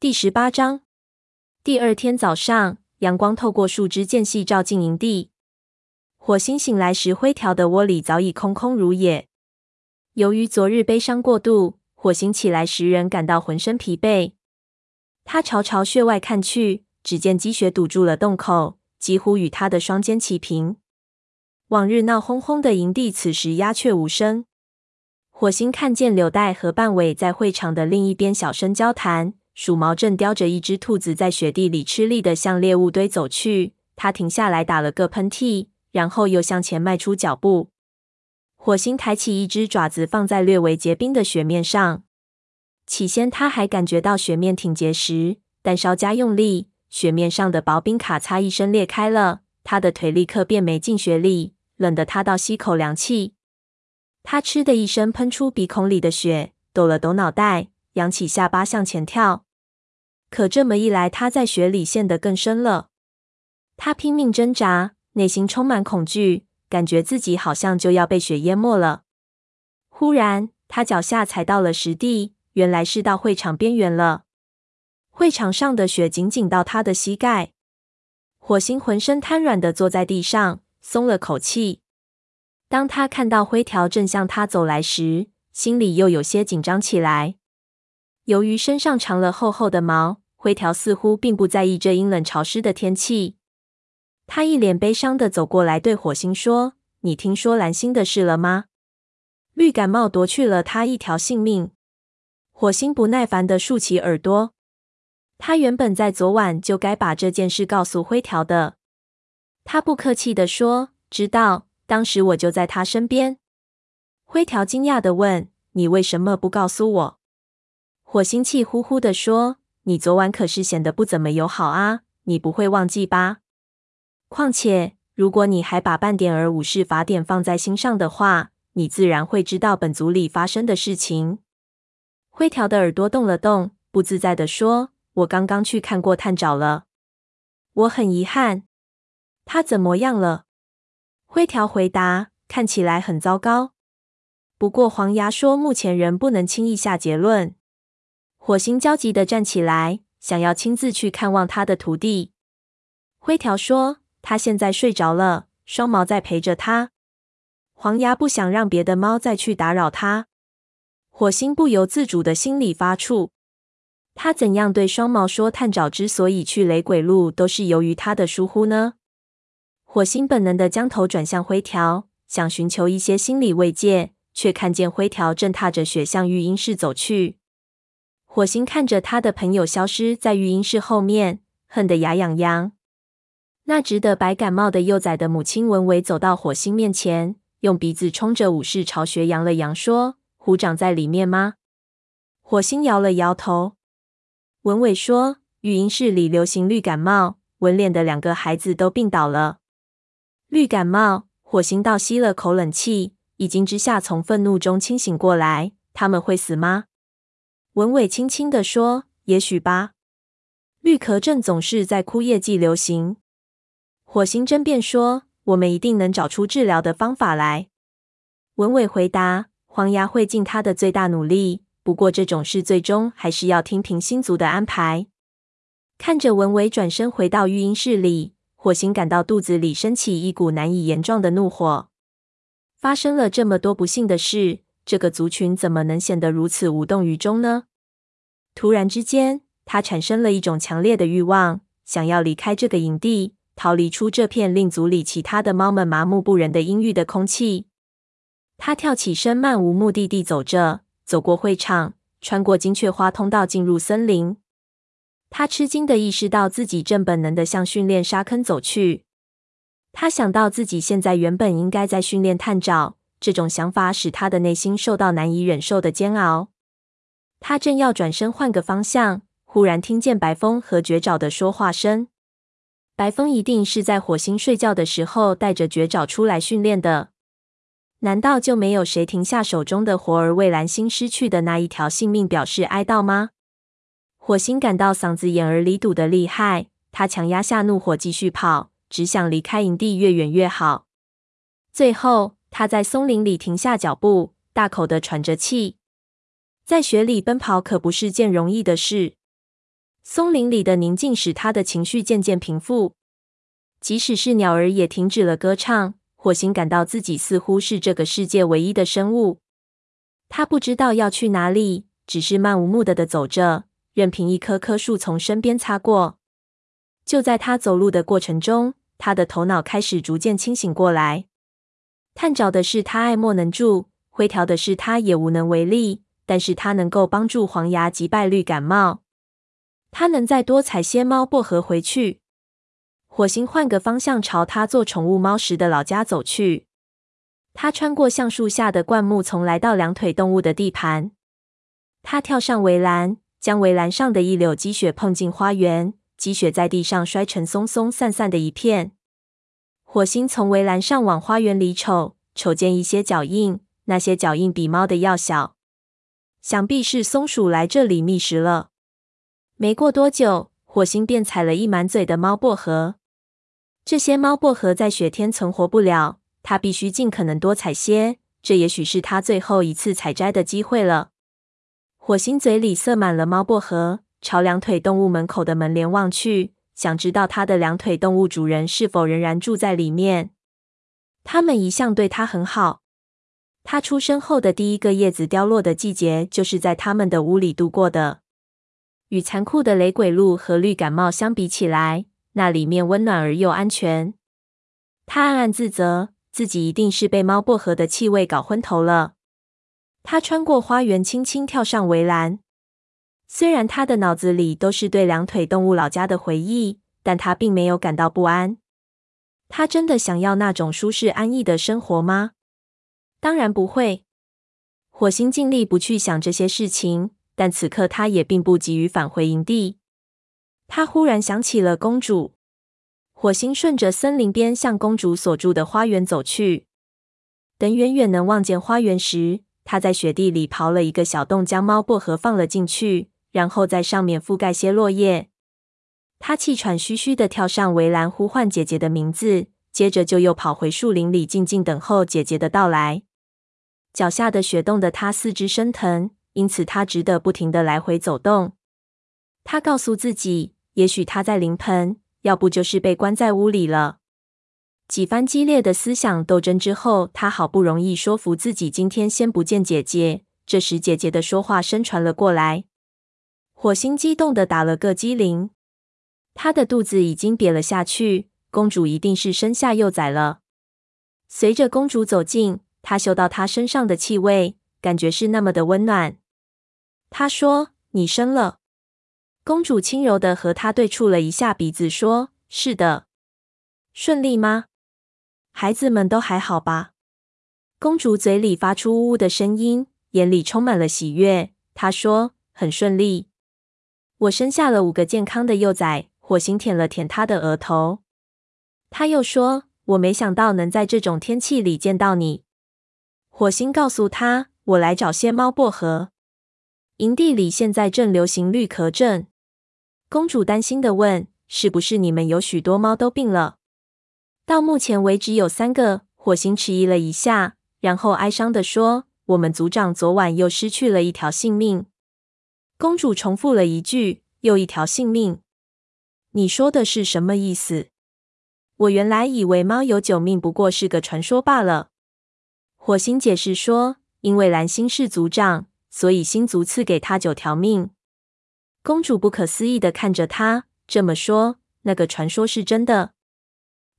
第十八章。第二天早上，阳光透过树枝间隙照进营地。火星醒来时，灰条的窝里早已空空如也。由于昨日悲伤过度，火星起来时仍感到浑身疲惫。他朝巢穴外看去，只见积雪堵住了洞口，几乎与他的双肩齐平。往日闹哄哄的营地，此时鸦雀无声。火星看见柳带和半尾在会场的另一边小声交谈。鼠毛正叼着一只兔子在雪地里吃力地向猎物堆走去。他停下来打了个喷嚏，然后又向前迈出脚步。火星抬起一只爪子放在略微结冰的雪面上。起先他还感觉到雪面挺结实，但稍加用力，雪面上的薄冰咔嚓一声裂开了。他的腿立刻变没进雪里，冷得他倒吸口凉气。他嗤的一声喷出鼻孔里的雪，抖了抖脑袋。扬起下巴向前跳，可这么一来，他在雪里陷得更深了。他拼命挣扎，内心充满恐惧，感觉自己好像就要被雪淹没了。忽然，他脚下踩到了实地，原来是到会场边缘了。会场上的雪紧紧到他的膝盖。火星浑身瘫软地坐在地上，松了口气。当他看到灰条正向他走来时，心里又有些紧张起来。由于身上长了厚厚的毛，灰条似乎并不在意这阴冷潮湿的天气。他一脸悲伤地走过来，对火星说：“你听说蓝星的事了吗？绿感冒夺去了他一条性命。”火星不耐烦地竖起耳朵。他原本在昨晚就该把这件事告诉灰条的。他不客气地说：“知道，当时我就在他身边。”灰条惊讶地问：“你为什么不告诉我？”火星气呼呼地说：“你昨晚可是显得不怎么友好啊，你不会忘记吧？况且，如果你还把半点儿武士法典放在心上的话，你自然会知道本族里发生的事情。”灰条的耳朵动了动，不自在地说：“我刚刚去看过探长了，我很遗憾。他怎么样了？”灰条回答：“看起来很糟糕。不过黄牙说，目前仍不能轻易下结论。”火星焦急地站起来，想要亲自去看望他的徒弟。灰条说：“他现在睡着了，双毛在陪着他。黄牙不想让别的猫再去打扰他。”火星不由自主的心里发怵。他怎样对双毛说，探爪之所以去雷鬼路，都是由于他的疏忽呢？火星本能的将头转向灰条，想寻求一些心理慰藉，却看见灰条正踏着雪向育婴室走去。火星看着他的朋友消失在育婴室后面，恨得牙痒痒。那只得白感冒的幼崽的母亲文伟走到火星面前，用鼻子冲着武士巢穴扬了扬，说：“虎长在里面吗？”火星摇了摇头。文伟说：“育婴室里流行绿感冒，文脸的两个孩子都病倒了。”绿感冒，火星倒吸了口冷气，一惊之下从愤怒中清醒过来。他们会死吗？文伟轻轻地说：“也许吧。绿壳症总是在枯叶季流行。”火星争辩说：“我们一定能找出治疗的方法来。”文伟回答：“黄牙会尽他的最大努力，不过这种事最终还是要听平星族的安排。”看着文伟转身回到育婴室里，火星感到肚子里升起一股难以言状的怒火。发生了这么多不幸的事。这个族群怎么能显得如此无动于衷呢？突然之间，他产生了一种强烈的欲望，想要离开这个营地，逃离出这片令族里其他的猫们麻木不仁的阴郁的空气。他跳起身，漫无目的地走着，走过会场，穿过金雀花通道，进入森林。他吃惊地意识到自己正本能地向训练沙坑走去。他想到自己现在原本应该在训练探爪。这种想法使他的内心受到难以忍受的煎熬。他正要转身换个方向，忽然听见白风和绝爪的说话声。白风一定是在火星睡觉的时候带着绝爪出来训练的。难道就没有谁停下手中的活儿，为蓝星失去的那一条性命表示哀悼吗？火星感到嗓子眼儿里堵得厉害，他强压下怒火，继续跑，只想离开营地越远越好。最后。他在松林里停下脚步，大口的喘着气。在雪里奔跑可不是件容易的事。松林里的宁静使他的情绪渐渐平复，即使是鸟儿也停止了歌唱。火星感到自己似乎是这个世界唯一的生物。他不知道要去哪里，只是漫无目的的走着，任凭一棵棵树从身边擦过。就在他走路的过程中，他的头脑开始逐渐清醒过来。探找的是他爱莫能助，灰条的是他也无能为力。但是他能够帮助黄牙击败绿感冒。他能再多采些猫薄荷回去。火星换个方向，朝他做宠物猫时的老家走去。他穿过橡树下的灌木丛，来到两腿动物的地盘。他跳上围栏，将围栏上的一绺积雪碰进花园，积雪在地上摔成松松散散的一片。火星从围栏上往花园里瞅，瞅见一些脚印，那些脚印比猫的要小。想必是松鼠来这里觅食了。没过多久，火星便采了一满嘴的猫薄荷。这些猫薄荷在雪天存活不了，他必须尽可能多采些。这也许是他最后一次采摘的机会了。火星嘴里塞满了猫薄荷，朝两腿动物门口的门帘望去，想知道他的两腿动物主人是否仍然住在里面。他们一向对他很好。他出生后的第一个叶子凋落的季节，就是在他们的屋里度过的。与残酷的雷鬼鹿和绿感冒相比起来，那里面温暖而又安全。他暗暗自责，自己一定是被猫薄荷的气味搞昏头了。他穿过花园，轻轻跳上围栏。虽然他的脑子里都是对两腿动物老家的回忆，但他并没有感到不安。他真的想要那种舒适安逸的生活吗？当然不会。火星尽力不去想这些事情，但此刻他也并不急于返回营地。他忽然想起了公主。火星顺着森林边向公主所住的花园走去。等远远能望见花园时，他在雪地里刨了一个小洞，将猫薄荷放了进去，然后在上面覆盖些落叶。他气喘吁吁地跳上围栏，呼唤姐姐的名字，接着就又跑回树林里，静静等候姐姐的到来。脚下的雪冻得他四肢生疼，因此他只得不停地来回走动。他告诉自己，也许他在临盆，要不就是被关在屋里了。几番激烈的思想斗争之后，他好不容易说服自己今天先不见姐姐。这时，姐姐的说话声传了过来。火星激动的打了个激灵，他的肚子已经瘪了下去。公主一定是生下幼崽了。随着公主走近。他嗅到她身上的气味，感觉是那么的温暖。他说：“你生了。”公主轻柔的和他对触了一下鼻子，说：“是的。”顺利吗？孩子们都还好吧？公主嘴里发出呜呜的声音，眼里充满了喜悦。她说：“很顺利，我生下了五个健康的幼崽。”火星舔了舔他的额头。他又说：“我没想到能在这种天气里见到你。”火星告诉他：“我来找些猫薄荷。营地里现在正流行绿壳症。”公主担心的问：“是不是你们有许多猫都病了？”到目前为止有三个。火星迟疑了一下，然后哀伤的说：“我们组长昨晚又失去了一条性命。”公主重复了一句：“又一条性命。”你说的是什么意思？我原来以为猫有九命不过是个传说罢了。火星解释说：“因为蓝星是族长，所以星族赐给他九条命。”公主不可思议的看着他，这么说，那个传说是真的？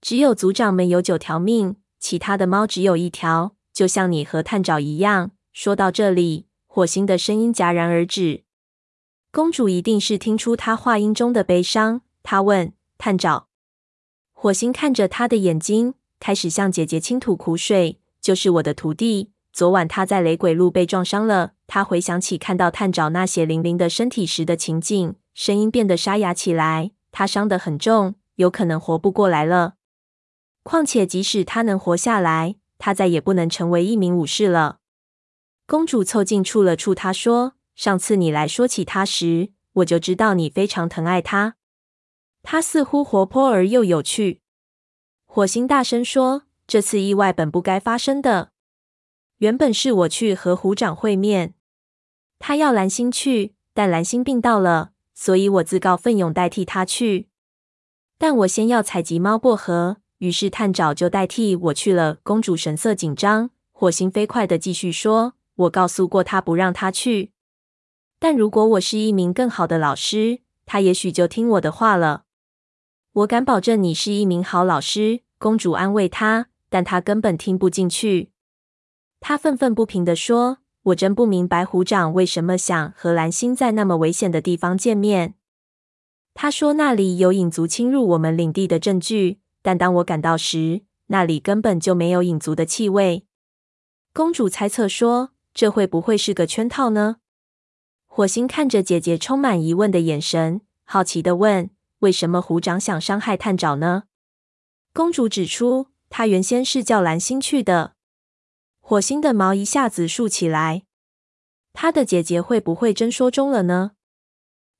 只有族长们有九条命，其他的猫只有一条，就像你和探长一样。说到这里，火星的声音戛然而止。公主一定是听出他话音中的悲伤，她问：“探长？”火星看着他的眼睛，开始向姐姐倾吐苦水。就是我的徒弟。昨晚他在雷鬼路被撞伤了。他回想起看到探长那血淋淋的身体时的情景，声音变得沙哑起来。他伤得很重，有可能活不过来了。况且，即使他能活下来，他再也不能成为一名武士了。公主凑近触了触他，说：“上次你来说起他时，我就知道你非常疼爱他。他似乎活泼而又有趣。”火星大声说。这次意外本不该发生的。原本是我去和虎长会面，他要蓝星去，但蓝星病倒了，所以我自告奋勇代替他去。但我先要采集猫薄荷，于是探长就代替我去了。公主神色紧张，火星飞快地继续说：“我告诉过他不让他去，但如果我是一名更好的老师，他也许就听我的话了。我敢保证你是一名好老师。”公主安慰他，但他根本听不进去。他愤愤不平地说：“我真不明白虎掌为什么想和蓝星在那么危险的地方见面。”他说：“那里有影族侵入我们领地的证据，但当我赶到时，那里根本就没有影族的气味。”公主猜测说：“这会不会是个圈套呢？”火星看着姐姐充满疑问的眼神，好奇的问：“为什么虎掌想伤害探长呢？”公主指出，她原先是叫蓝星去的。火星的毛一下子竖起来。她的姐姐会不会真说中了呢？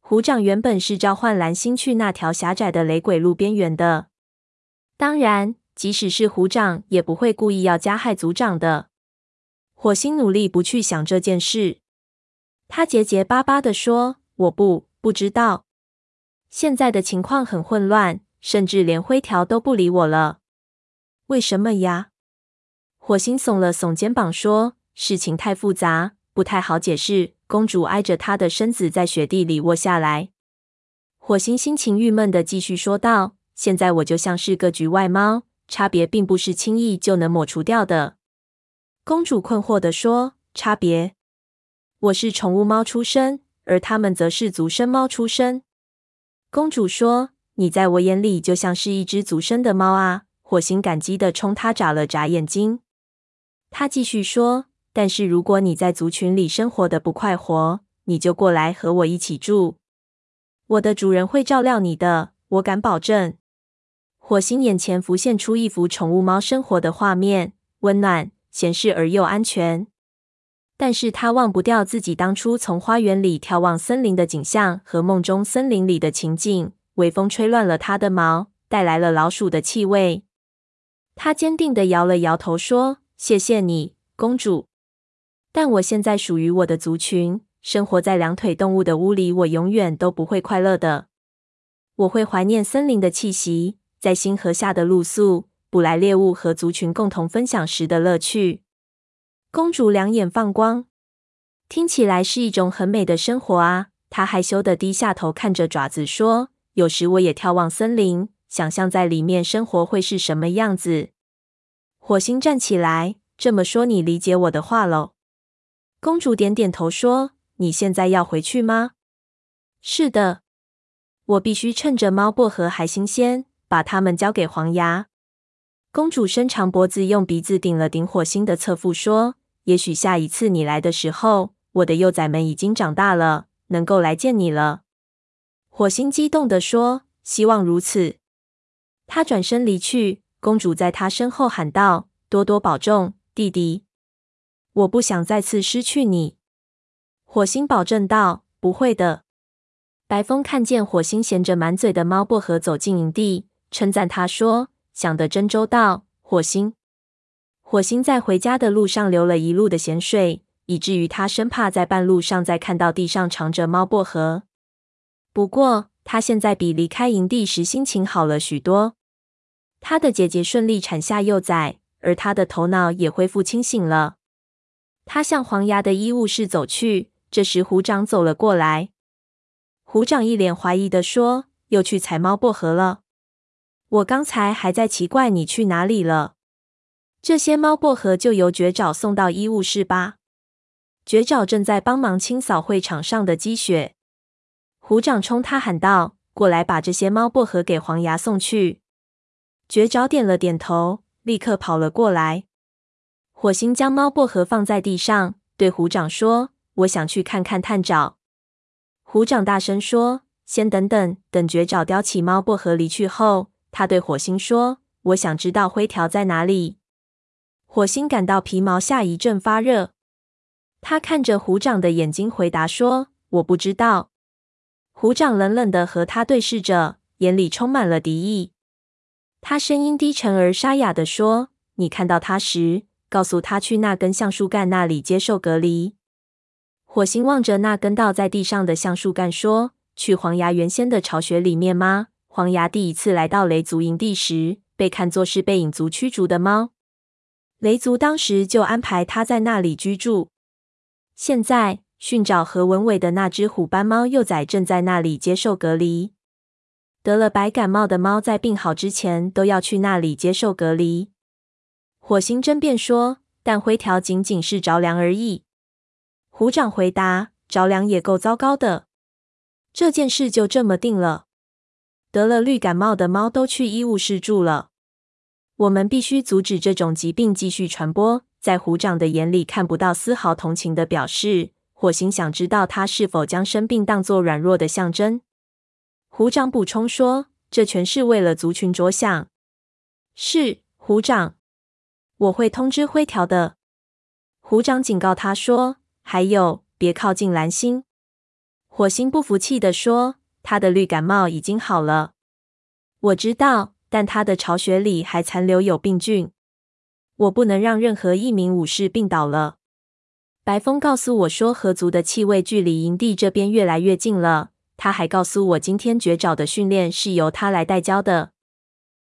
虎掌原本是召唤蓝星去那条狭窄的雷鬼路边缘的。当然，即使是虎掌，也不会故意要加害族长的。火星努力不去想这件事。他结结巴巴地说：“我不，不知道。现在的情况很混乱。”甚至连灰条都不理我了，为什么呀？火星耸了耸肩膀说：“事情太复杂，不太好解释。”公主挨着他的身子在雪地里卧下来。火星心情郁闷地继续说道：“现在我就像是个局外猫，差别并不是轻易就能抹除掉的。”公主困惑地说：“差别？我是宠物猫出身，而他们则是族生猫出身。”公主说。你在我眼里就像是一只族生的猫啊！火星感激地冲他眨了眨眼睛。他继续说：“但是如果你在族群里生活得不快活，你就过来和我一起住。我的主人会照料你的，我敢保证。”火星眼前浮现出一幅宠物猫生活的画面，温暖、闲适而又安全。但是他忘不掉自己当初从花园里眺望森林的景象和梦中森林里的情景。微风吹乱了它的毛，带来了老鼠的气味。他坚定地摇了摇头，说：“谢谢你，公主。但我现在属于我的族群，生活在两腿动物的屋里，我永远都不会快乐的。我会怀念森林的气息，在星河下的露宿，捕来猎物和族群共同分享时的乐趣。”公主两眼放光，听起来是一种很美的生活啊！她害羞地低下头看着爪子说。有时我也眺望森林，想象在里面生活会是什么样子。火星站起来，这么说你理解我的话喽？公主点点头说：“你现在要回去吗？”“是的，我必须趁着猫薄荷还新鲜，把它们交给黄牙。”公主伸长脖子，用鼻子顶了顶火星的侧腹，说：“也许下一次你来的时候，我的幼崽们已经长大了，能够来见你了。”火星激动地说：“希望如此。”他转身离去，公主在他身后喊道：“多多保重，弟弟！我不想再次失去你。”火星保证道：“不会的。”白风看见火星衔着满嘴的猫薄荷走进营地，称赞他说：“想得真周到，火星。”火星在回家的路上流了一路的咸水，以至于他生怕在半路上再看到地上藏着猫薄荷。不过，他现在比离开营地时心情好了许多。他的姐姐顺利产下幼崽，而他的头脑也恢复清醒了。他向黄牙的医务室走去，这时虎掌走了过来。虎掌一脸怀疑地说：“又去采猫薄荷了？我刚才还在奇怪你去哪里了。这些猫薄荷就由绝爪送到医务室吧。”绝爪正在帮忙清扫会场上的积雪。虎掌冲他喊道：“过来，把这些猫薄荷给黄牙送去。”绝爪点了点头，立刻跑了过来。火星将猫薄荷放在地上，对虎掌说：“我想去看看探长。”虎掌大声说：“先等等！”等绝爪叼起猫薄荷离去后，他对火星说：“我想知道灰条在哪里。”火星感到皮毛下一阵发热。他看着虎掌的眼睛，回答说：“我不知道。”虎掌冷冷的和他对视着，眼里充满了敌意。他声音低沉而沙哑地说：“你看到他时，告诉他去那根橡树干那里接受隔离。”火星望着那根倒在地上的橡树干说：“去黄牙原先的巢穴里面吗？黄牙第一次来到雷族营地时，被看作是被影族驱逐的猫。雷族当时就安排他在那里居住。现在，寻找何文伟的那只虎斑猫幼崽正在那里接受隔离。得了白感冒的猫在病好之前都要去那里接受隔离。火星争辩说，但灰条仅仅是着凉而已。虎长回答，着凉也够糟糕的。这件事就这么定了。得了绿感冒的猫都去医务室住了。我们必须阻止这种疾病继续传播。在虎长的眼里看不到丝毫同情的表示。火星想知道他是否将生病当作软弱的象征。虎长补充说：“这全是为了族群着想。”是，虎长，我会通知灰条的。虎长警告他说：“还有，别靠近蓝星。”火星不服气地说：“他的绿感冒已经好了。”我知道。但他的巢穴里还残留有病菌，我不能让任何一名武士病倒了。白风告诉我说，河族的气味距离营地这边越来越近了。他还告诉我，今天绝爪的训练是由他来代教的。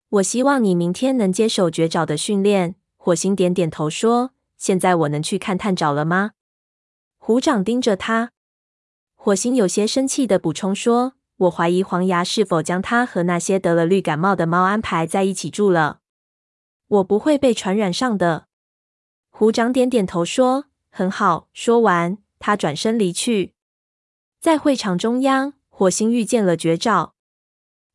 我希望你明天能接手绝爪的训练。火星点点头说：“现在我能去看探爪了吗？”虎掌盯着他，火星有些生气的补充说。我怀疑黄牙是否将他和那些得了绿感冒的猫安排在一起住了。我不会被传染上的。虎掌点点头说：“很好。”说完，他转身离去。在会场中央，火星遇见了绝爪。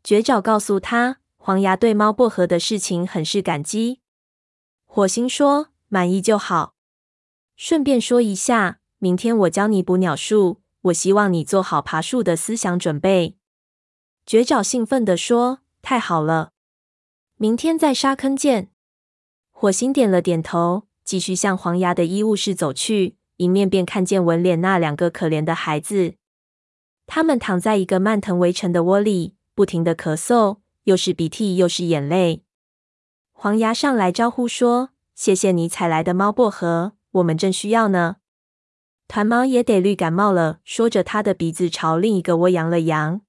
绝爪告诉他，黄牙对猫薄荷的事情很是感激。火星说：“满意就好。顺便说一下，明天我教你捕鸟术。”我希望你做好爬树的思想准备。”绝爪兴奋地说，“太好了，明天在沙坑见。”火星点了点头，继续向黄牙的医务室走去，迎面便看见文脸那两个可怜的孩子。他们躺在一个蔓藤围成的窝里，不停地咳嗽，又是鼻涕又是眼泪。黄牙上来招呼说：“谢谢你采来的猫薄荷，我们正需要呢。”团猫也得绿感冒了，说着，他的鼻子朝另一个窝扬了扬。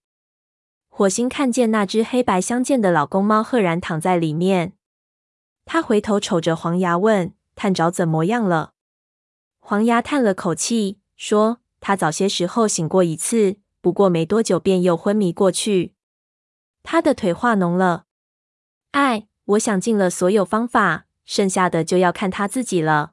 火星看见那只黑白相间的老公猫赫然躺在里面，他回头瞅着黄牙问：“探长怎么样了？”黄牙叹了口气，说：“他早些时候醒过一次，不过没多久便又昏迷过去。他的腿化脓了。唉，我想尽了所有方法，剩下的就要看他自己了。”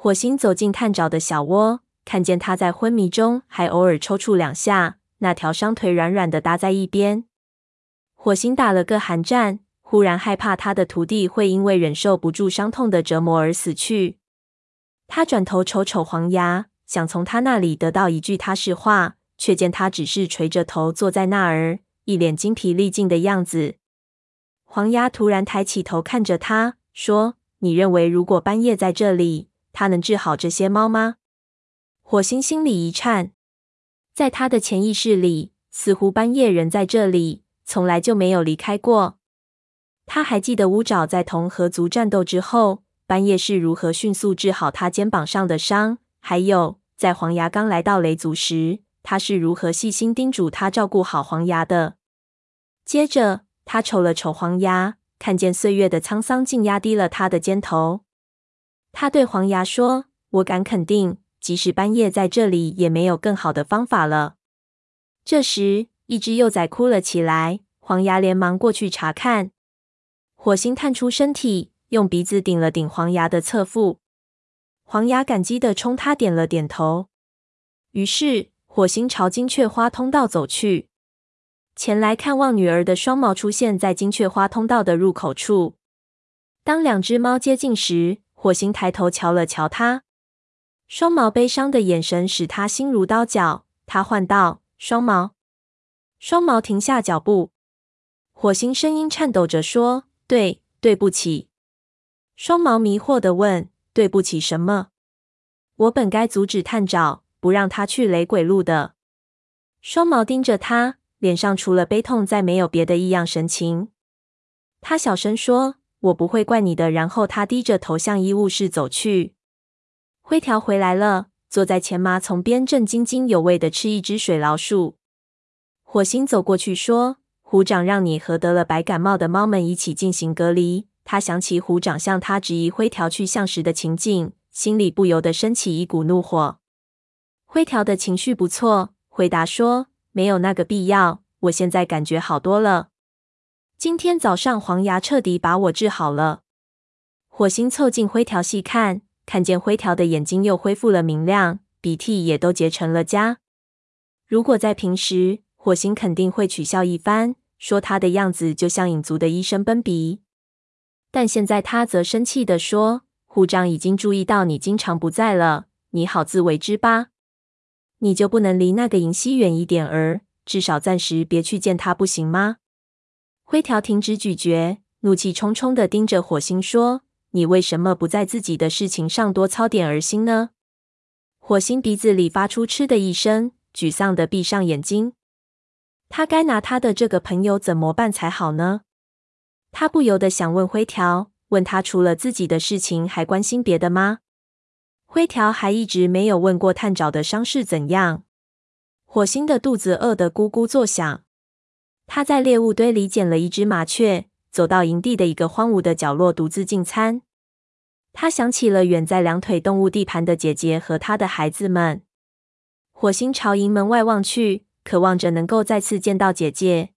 火星走进探爪的小窝，看见他在昏迷中还偶尔抽搐两下，那条伤腿软软的搭在一边。火星打了个寒战，忽然害怕他的徒弟会因为忍受不住伤痛的折磨而死去。他转头瞅瞅黄牙，想从他那里得到一句他是话，却见他只是垂着头坐在那儿，一脸精疲力尽的样子。黄牙突然抬起头看着他，说：“你认为如果半夜在这里？”他能治好这些猫吗？火星心里一颤，在他的潜意识里，似乎斑夜人在这里，从来就没有离开过。他还记得乌爪在同河族战斗之后，斑夜是如何迅速治好他肩膀上的伤，还有在黄牙刚来到雷族时，他是如何细心叮嘱他照顾好黄牙的。接着，他瞅了瞅黄牙，看见岁月的沧桑竟压低了他的肩头。他对黄牙说：“我敢肯定，即使半夜在这里，也没有更好的方法了。”这时，一只幼崽哭了起来。黄牙连忙过去查看。火星探出身体，用鼻子顶了顶黄牙的侧腹。黄牙感激的冲他点了点头。于是，火星朝金雀花通道走去。前来看望女儿的双毛出现在金雀花通道的入口处。当两只猫接近时，火星抬头瞧了瞧他，双毛悲伤的眼神使他心如刀绞。他唤道：“双毛！”双毛停下脚步。火星声音颤抖着说：“对，对不起。”双毛迷惑的问：“对不起什么？”我本该阻止探爪，不让他去雷鬼路的。双毛盯着他，脸上除了悲痛，再没有别的异样神情。他小声说。我不会怪你的。然后他低着头向医务室走去。灰条回来了，坐在前麻丛边，正津津有味地吃一只水老鼠。火星走过去说：“虎掌让你和得了白感冒的猫们一起进行隔离。”他想起虎掌向他质疑灰条去向时的情景，心里不由得升起一股怒火。灰条的情绪不错，回答说：“没有那个必要，我现在感觉好多了。今天早上黄牙彻底把我治好了。”火星凑近灰条细看，看见灰条的眼睛又恢复了明亮，鼻涕也都结成了痂。如果在平时，火星肯定会取笑一番，说他的样子就像影族的医生奔鼻。但现在他则生气地说：“虎掌已经注意到你经常不在了，你好自为之吧。你就不能离那个银溪远一点儿，至少暂时别去见他，不行吗？”灰条停止咀嚼，怒气冲冲地盯着火星说：“你为什么不在自己的事情上多操点儿心呢？”火星鼻子里发出嗤的一声，沮丧地闭上眼睛。他该拿他的这个朋友怎么办才好呢？他不由得想问灰条，问他除了自己的事情，还关心别的吗？灰条还一直没有问过探长的伤势怎样。火星的肚子饿得咕咕作响，他在猎物堆里捡了一只麻雀，走到营地的一个荒芜的角落，独自进餐。他想起了远在两腿动物地盘的姐姐和他的孩子们。火星朝营门外望去，渴望着能够再次见到姐姐，